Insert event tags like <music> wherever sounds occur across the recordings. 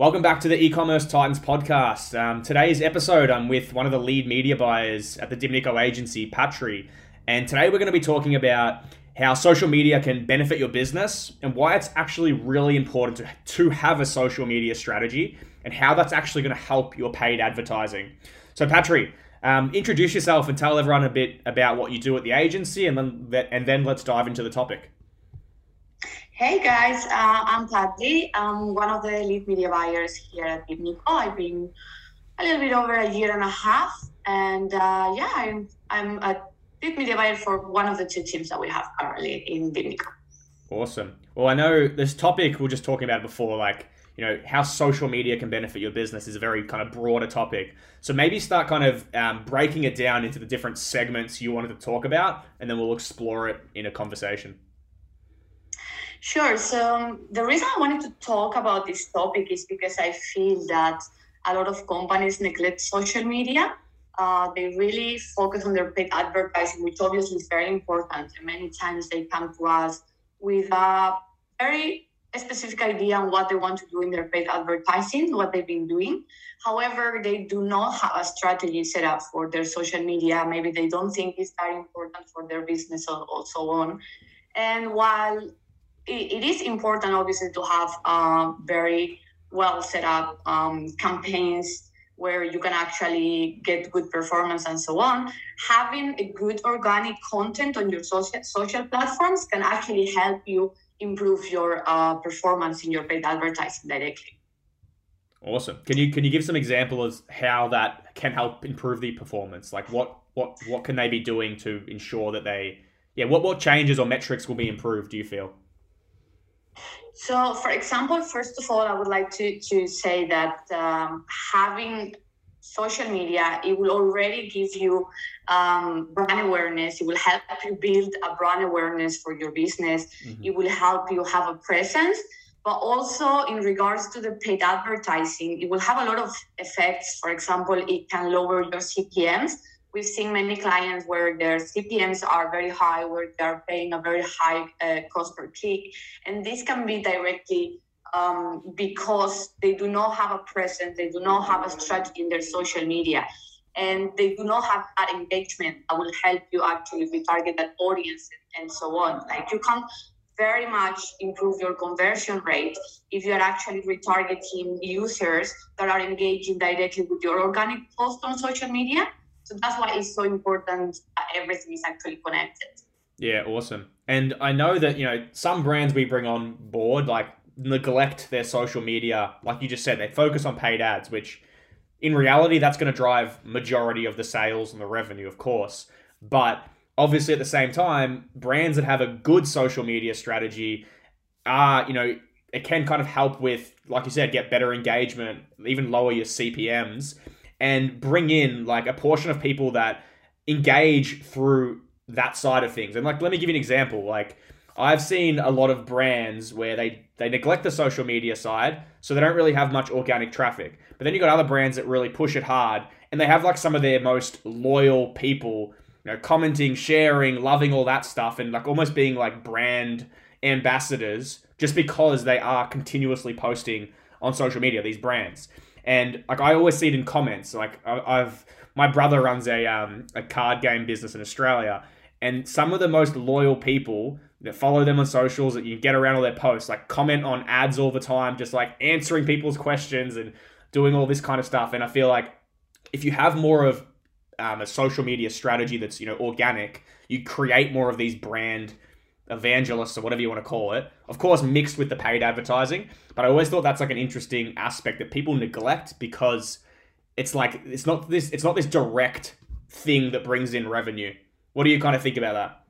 Welcome back to the e-commerce Titans podcast. Um, today's episode, I'm with one of the lead media buyers at the Dimnico agency, Patri, and today we're going to be talking about how social media can benefit your business and why it's actually really important to, to have a social media strategy and how that's actually going to help your paid advertising. So, Patri, um, introduce yourself and tell everyone a bit about what you do at the agency, and then and then let's dive into the topic. Hey guys, uh, I'm Patri. I'm one of the lead media buyers here at Dimnico. I've been a little bit over a year and a half, and uh, yeah, I'm I'm a lead media buyer for one of the two teams that we have currently in Dimnico. Awesome. Well, I know this topic we are just talking about before, like you know how social media can benefit your business, is a very kind of broader topic. So maybe start kind of um, breaking it down into the different segments you wanted to talk about, and then we'll explore it in a conversation. Sure. So um, the reason I wanted to talk about this topic is because I feel that a lot of companies neglect social media. Uh, they really focus on their paid advertising, which obviously is very important. And many times they come to us with a very specific idea on what they want to do in their paid advertising, what they've been doing. However, they do not have a strategy set up for their social media. Maybe they don't think it's that important for their business or, or so on. And while it, it is important, obviously, to have uh, very well set up um, campaigns where you can actually get good performance and so on. Having a good organic content on your social, social platforms can actually help you improve your uh, performance in your paid advertising directly. Awesome. Can you can you give some examples how that can help improve the performance? Like what what what can they be doing to ensure that they yeah what what changes or metrics will be improved? Do you feel? So, for example, first of all, I would like to, to say that um, having social media, it will already give you um, brand awareness. It will help you build a brand awareness for your business. Mm-hmm. It will help you have a presence. But also, in regards to the paid advertising, it will have a lot of effects. For example, it can lower your CPMs we've seen many clients where their CPMs are very high, where they're paying a very high uh, cost per click. And this can be directly um, because they do not have a presence, they do not have a strategy in their social media, and they do not have that engagement that will help you actually retarget that audience and so on. Like you can very much improve your conversion rate if you're actually retargeting users that are engaging directly with your organic post on social media so that's why it's so important that everything is actually connected. Yeah, awesome. And I know that, you know, some brands we bring on board like neglect their social media. Like you just said, they focus on paid ads, which in reality that's going to drive majority of the sales and the revenue, of course. But obviously at the same time, brands that have a good social media strategy are, you know, it can kind of help with, like you said, get better engagement, even lower your CPMs and bring in like a portion of people that engage through that side of things. And like, let me give you an example. Like, I've seen a lot of brands where they they neglect the social media side, so they don't really have much organic traffic. But then you got other brands that really push it hard, and they have like some of their most loyal people, you know, commenting, sharing, loving all that stuff, and like almost being like brand ambassadors just because they are continuously posting on social media. These brands. And like I always see it in comments. Like I, have my brother runs a um, a card game business in Australia, and some of the most loyal people that follow them on socials that you get around all their posts, like comment on ads all the time, just like answering people's questions and doing all this kind of stuff. And I feel like if you have more of um, a social media strategy that's you know organic, you create more of these brand evangelists or whatever you want to call it. Of course, mixed with the paid advertising. But I always thought that's like an interesting aspect that people neglect because it's like it's not this it's not this direct thing that brings in revenue. What do you kind of think about that?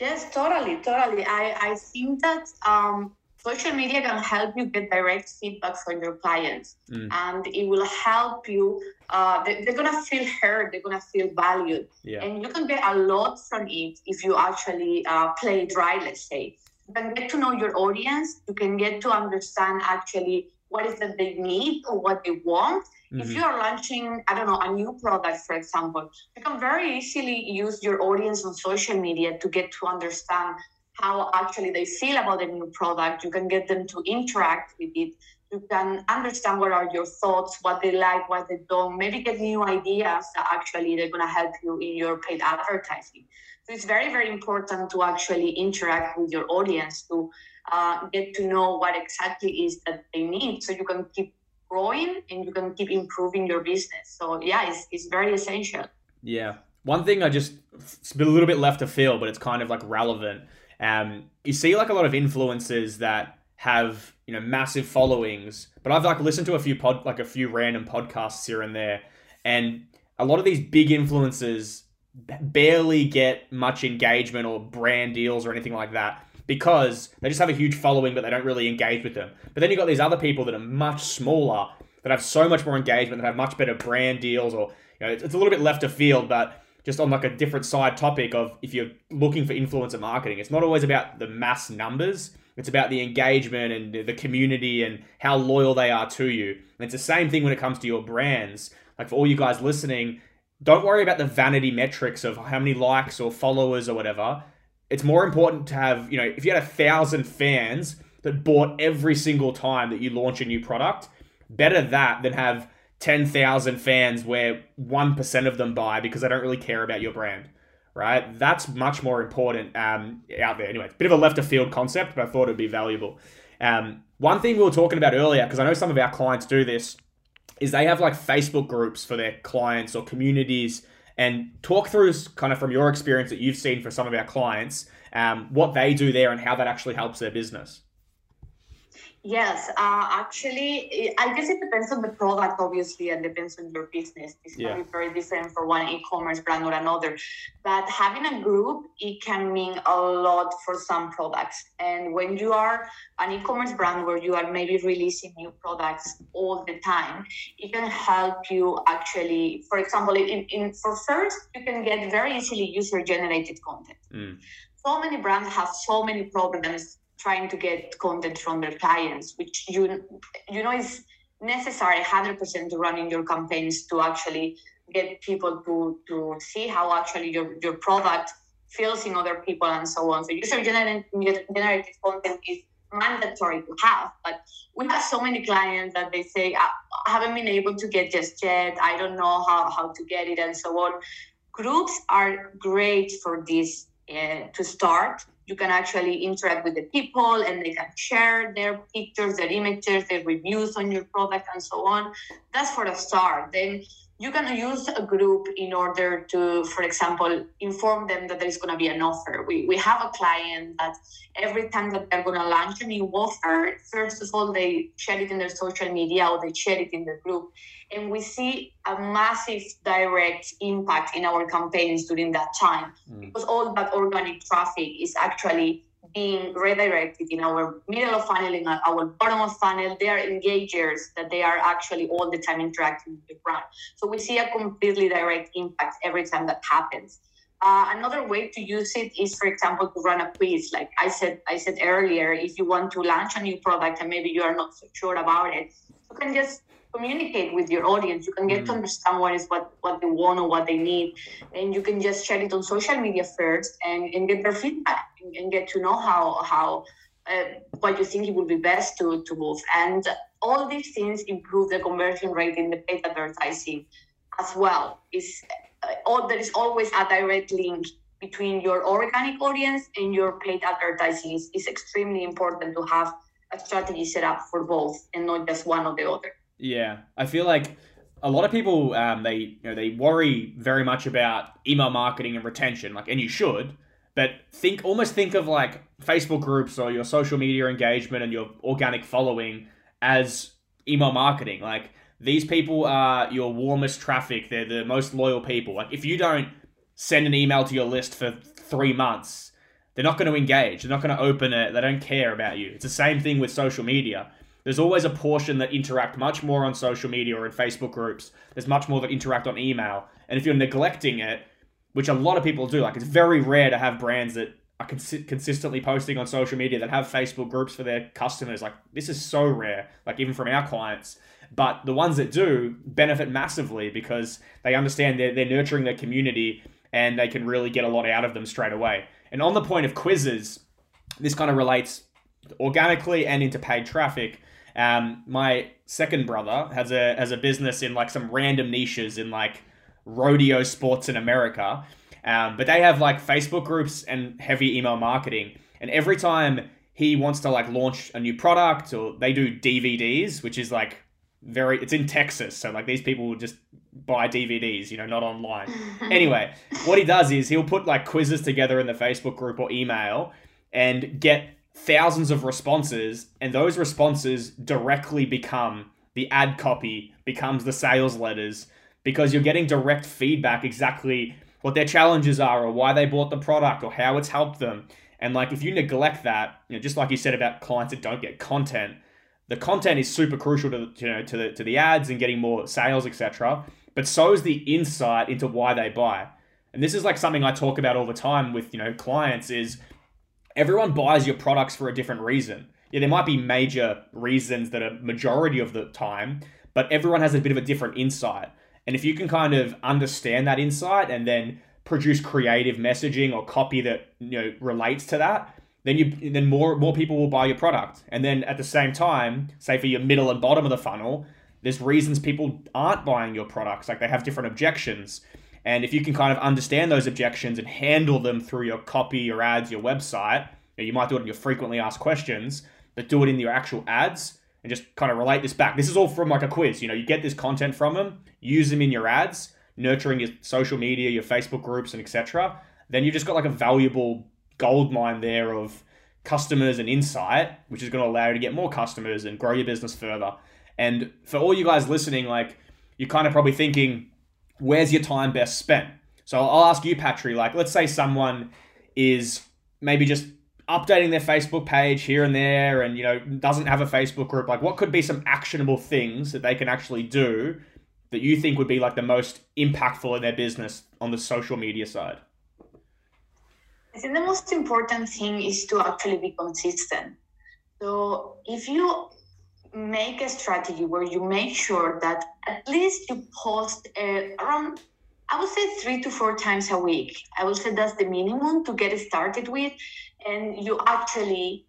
Yes, totally, totally. I, I think that um, social media can help you get direct feedback from your clients mm. and it will help you uh, they, are gonna feel heard they're gonna feel valued yeah. and you can get a lot from it if you actually uh, play it right let's say you can get to know your audience you can get to understand actually what is that they need or what they want mm-hmm. if you are launching i don't know a new product for example you can very easily use your audience on social media to get to understand how actually they feel about the new product. You can get them to interact with it. you can understand what are your thoughts, what they like, what they don't, maybe get new ideas that actually they're going to help you in your paid advertising. So it's very, very important to actually interact with your audience to uh, get to know what exactly is that they need so you can keep growing and you can keep improving your business. So yeah, it's, it's very essential. Yeah. One thing I just, it's a little bit left to field, but it's kind of like relevant. Um, you see like a lot of influencers that have you know massive followings but i've like listened to a few pod like a few random podcasts here and there and a lot of these big influencers barely get much engagement or brand deals or anything like that because they just have a huge following but they don't really engage with them. But then you've got these other people that are much smaller that have so much more engagement that have much better brand deals or you know it's, it's a little bit left of field but just on like a different side topic of if you're looking for influencer marketing it's not always about the mass numbers it's about the engagement and the community and how loyal they are to you. And it's the same thing when it comes to your brands. Like for all you guys listening, don't worry about the vanity metrics of how many likes or followers or whatever. It's more important to have, you know, if you had a thousand fans that bought every single time that you launch a new product, better that than have 10,000 fans where 1% of them buy because they don't really care about your brand right? That's much more important um, out there. Anyway, it's a bit of a left of field concept, but I thought it would be valuable. Um, one thing we were talking about earlier, because I know some of our clients do this, is they have like Facebook groups for their clients or communities and talk through kind of from your experience that you've seen for some of our clients, um, what they do there and how that actually helps their business. Yes, uh, actually, I guess it depends on the product, obviously, and depends on your business. It's yeah. can be very different for one e-commerce brand or another. But having a group, it can mean a lot for some products. And when you are an e-commerce brand where you are maybe releasing new products all the time, it can help you actually. For example, in, in for first, you can get very easily user-generated content. Mm. So many brands have so many problems trying to get content from their clients, which you you know is necessary 100% to running your campaigns to actually get people to to see how actually your, your product feels in other people and so on. So user generated, generated content is mandatory to have. But we have so many clients that they say, I haven't been able to get just yet. I don't know how, how to get it and so on. Groups are great for this uh, to start you can actually interact with the people and they can share their pictures, their images, their reviews on your product and so on. That's for the start. Then you can use a group in order to, for example, inform them that there's going to be an offer. We, we have a client that every time that they're going to launch a new offer, first of all, they share it in their social media or they share it in the group and we see a massive direct impact in our campaigns during that time mm. because all that organic traffic is actually being redirected in our middle of funnel in our bottom of funnel they are engagers that they are actually all the time interacting with the brand so we see a completely direct impact every time that happens uh, another way to use it is, for example, to run a quiz. Like I said, I said earlier, if you want to launch a new product and maybe you are not so sure about it, you can just communicate with your audience. You can get mm. to understand what is what what they want or what they need. And you can just share it on social media first and, and get their feedback and, and get to know how how uh, what you think it would be best to to move. And all these things improve the conversion rate in the paid advertising as well. Is uh, all, there is always a direct link between your organic audience and your paid advertising. Is, is extremely important to have a strategy set up for both and not just one or the other yeah, I feel like a lot of people um, they you know they worry very much about email marketing and retention, like, and you should, but think almost think of like Facebook groups or your social media engagement and your organic following as email marketing. Like these people are your warmest traffic; they're the most loyal people. Like if you don't send an email to your list for three months, they're not going to engage. They're not going to open it. They don't care about you. It's the same thing with social media there's always a portion that interact much more on social media or in Facebook groups. There's much more that interact on email. And if you're neglecting it, which a lot of people do, like it's very rare to have brands that are cons- consistently posting on social media that have Facebook groups for their customers. Like this is so rare, like even from our clients. But the ones that do benefit massively because they understand they're, they're nurturing their community and they can really get a lot out of them straight away. And on the point of quizzes, this kind of relates organically and into paid traffic Um, my second brother has a has a business in like some random niches in like rodeo sports in America. Um, but they have like Facebook groups and heavy email marketing. And every time he wants to like launch a new product or they do DVDs, which is like very it's in Texas, so like these people will just buy DVDs, you know, not online. <laughs> anyway, what he does is he'll put like quizzes together in the Facebook group or email and get thousands of responses and those responses directly become the ad copy becomes the sales letters because you're getting direct feedback exactly what their challenges are or why they bought the product or how it's helped them. And like if you neglect that, you know, just like you said about clients that don't get content, the content is super crucial to you know to the to the ads and getting more sales, etc. But so is the insight into why they buy. And this is like something I talk about all the time with you know clients is everyone buys your products for a different reason. Yeah, there might be major reasons that are majority of the time, but everyone has a bit of a different insight. And if you can kind of understand that insight and then produce creative messaging or copy that you know relates to that, then you then more more people will buy your product. And then at the same time, say for your middle and bottom of the funnel, there's reasons people aren't buying your products, like they have different objections. And if you can kind of understand those objections and handle them through your copy, your ads, your website, you, might do it in your frequently asked questions, but do it in your actual ads and just kind of relate this back. This is all from like a quiz. You know, you get this content from them, use them in your ads, nurturing your social media, your Facebook groups, and etc. Then you've just got like a valuable gold mine there of customers and insight, which is going to allow you to get more customers and grow your business further. And for all you guys listening, like you're kind of probably thinking, where's your time best spent? So I'll ask you, Patri, like let's say someone is maybe just updating their Facebook page here and there and you know doesn't have a Facebook group like what could be some actionable things that they can actually do that you think would be like the most impactful in their business on the social media side? I think the most important thing is to actually be consistent. So if you make a strategy where you make sure that at least you post uh, around I would say three to four times a week. I would say that's the minimum to get started with. And you actually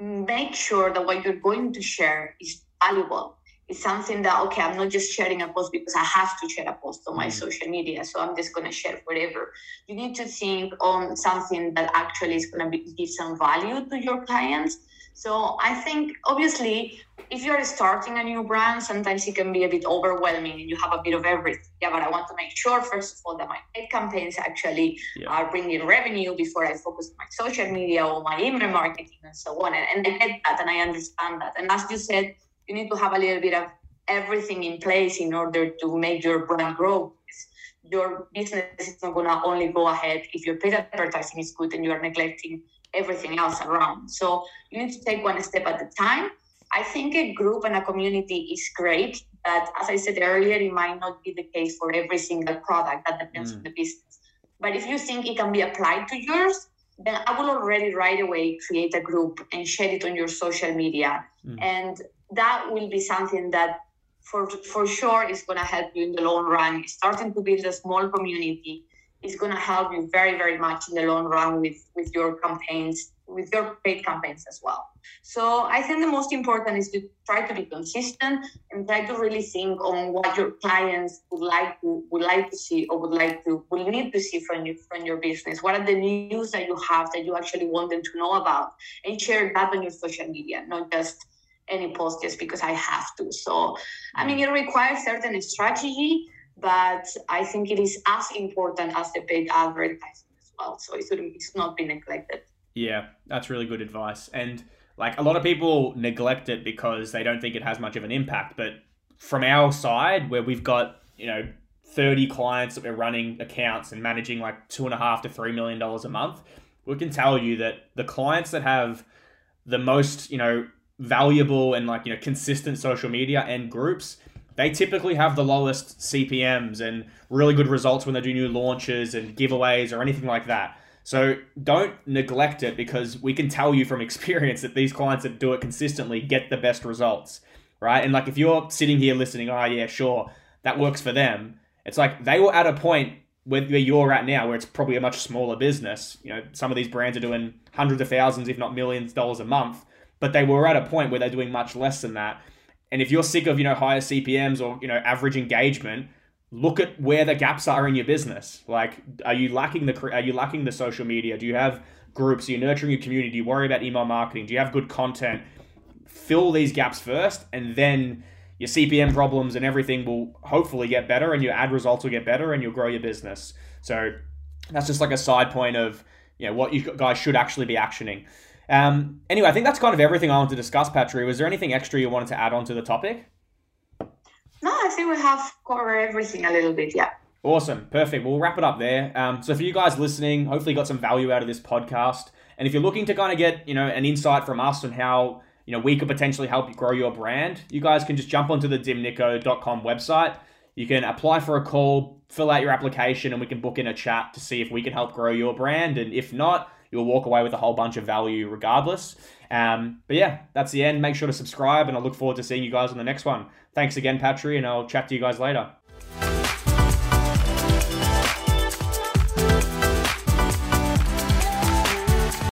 make sure that what you're going to share is valuable. It's something that, okay, I'm not just sharing a post because I have to share a post on my mm. social media. So I'm just going to share whatever. You need to think on something that actually is going to give some value to your clients so I think obviously if you're starting a new brand, sometimes it can be a bit overwhelming and you have a bit of everything. Yeah, but I want to make sure, first of all, that my paid campaigns actually yeah. are bringing revenue before I focus on my social media or my email marketing and so on. And, and I get that and I understand that. And as you said, you need to have a little bit of everything in place in order to make your brand grow. Your business is not going to only go ahead if your paid advertising is good and you are neglecting everything else around. So you need to take one step at a time. I think a group and a community is great, but as I said earlier, it might not be the case for every single product. That depends mm. on the business. But if you think it can be applied to yours, then I will already right away create a group and share it on your social media. Mm. And that will be something that for for sure is going to help you in the long run. Starting to build a small community is going to help you very, very much in the long run with, with your campaigns, with your paid campaigns as well. So I think the most important is to try to be consistent and try to really think on what your clients would like to would like to see or would like to would need to see from you from your business. What are the news that you have that you actually want them to know about, and share that on your social media, not just any post just because I have to. So I mean, it requires certain strategy but I think it is as important as the paid advertising as well. So it shouldn't it's not be neglected. Yeah, that's really good advice. And like a lot of people neglect it because they don't think it has much of an impact. But from our side, where we've got, you know, 30 clients that we're running accounts and managing like two and a half to three million dollars a month, we can tell you that the clients that have the most, you know, valuable and like, you know, consistent social media and groups they typically have the lowest CPMs and really good results when they do new launches and giveaways or anything like that. So don't neglect it because we can tell you from <laughs> experience that these clients that do it consistently get the best results, right? And like if you're sitting here listening, oh yeah, sure, that works for them. It's like they were at a point where you're at now, where it's probably a much smaller business. You know, some of these brands are doing hundreds of thousands, if not millions, dollars a month. but they were at a point where they're doing much less than that. And if you're sick of, you know, higher CPMs or, you know, average engagement, look at where the gaps are in your business. Like, are you lacking the are you lacking the social media? Do you have groups? Are you nurturing your community? Do you worry about email marketing? Do you have good content? Fill these gaps first, and then your CPM problems and everything will hopefully get better, and your ad results will get better, and you'll grow your business. So that's just like a side point of you know what you guys should actually be actioning. Um, anyway, I think that's kind of everything I want to discuss, Patri. Was there anything extra you wanted to add on to the topic? No, I think we have covered everything a little bit. Yeah. Awesome. Perfect. We'll wrap it up there. Um, so for you guys listening, hopefully you got some value out of this podcast. And if you're looking to kind of get, you know, an insight from us on how, you know, we could potentially help you grow your brand, you guys can just jump onto the dimnico.com website. You can apply for a call, fill out your application, and we can book in a chat to see if we can help grow your brand. And if not, you'll walk away with a whole bunch of value regardless. Um, but yeah, that's the end. Make sure to subscribe, and I look forward to seeing you guys on the next one. Thanks again, Patri, and I'll chat to you guys later.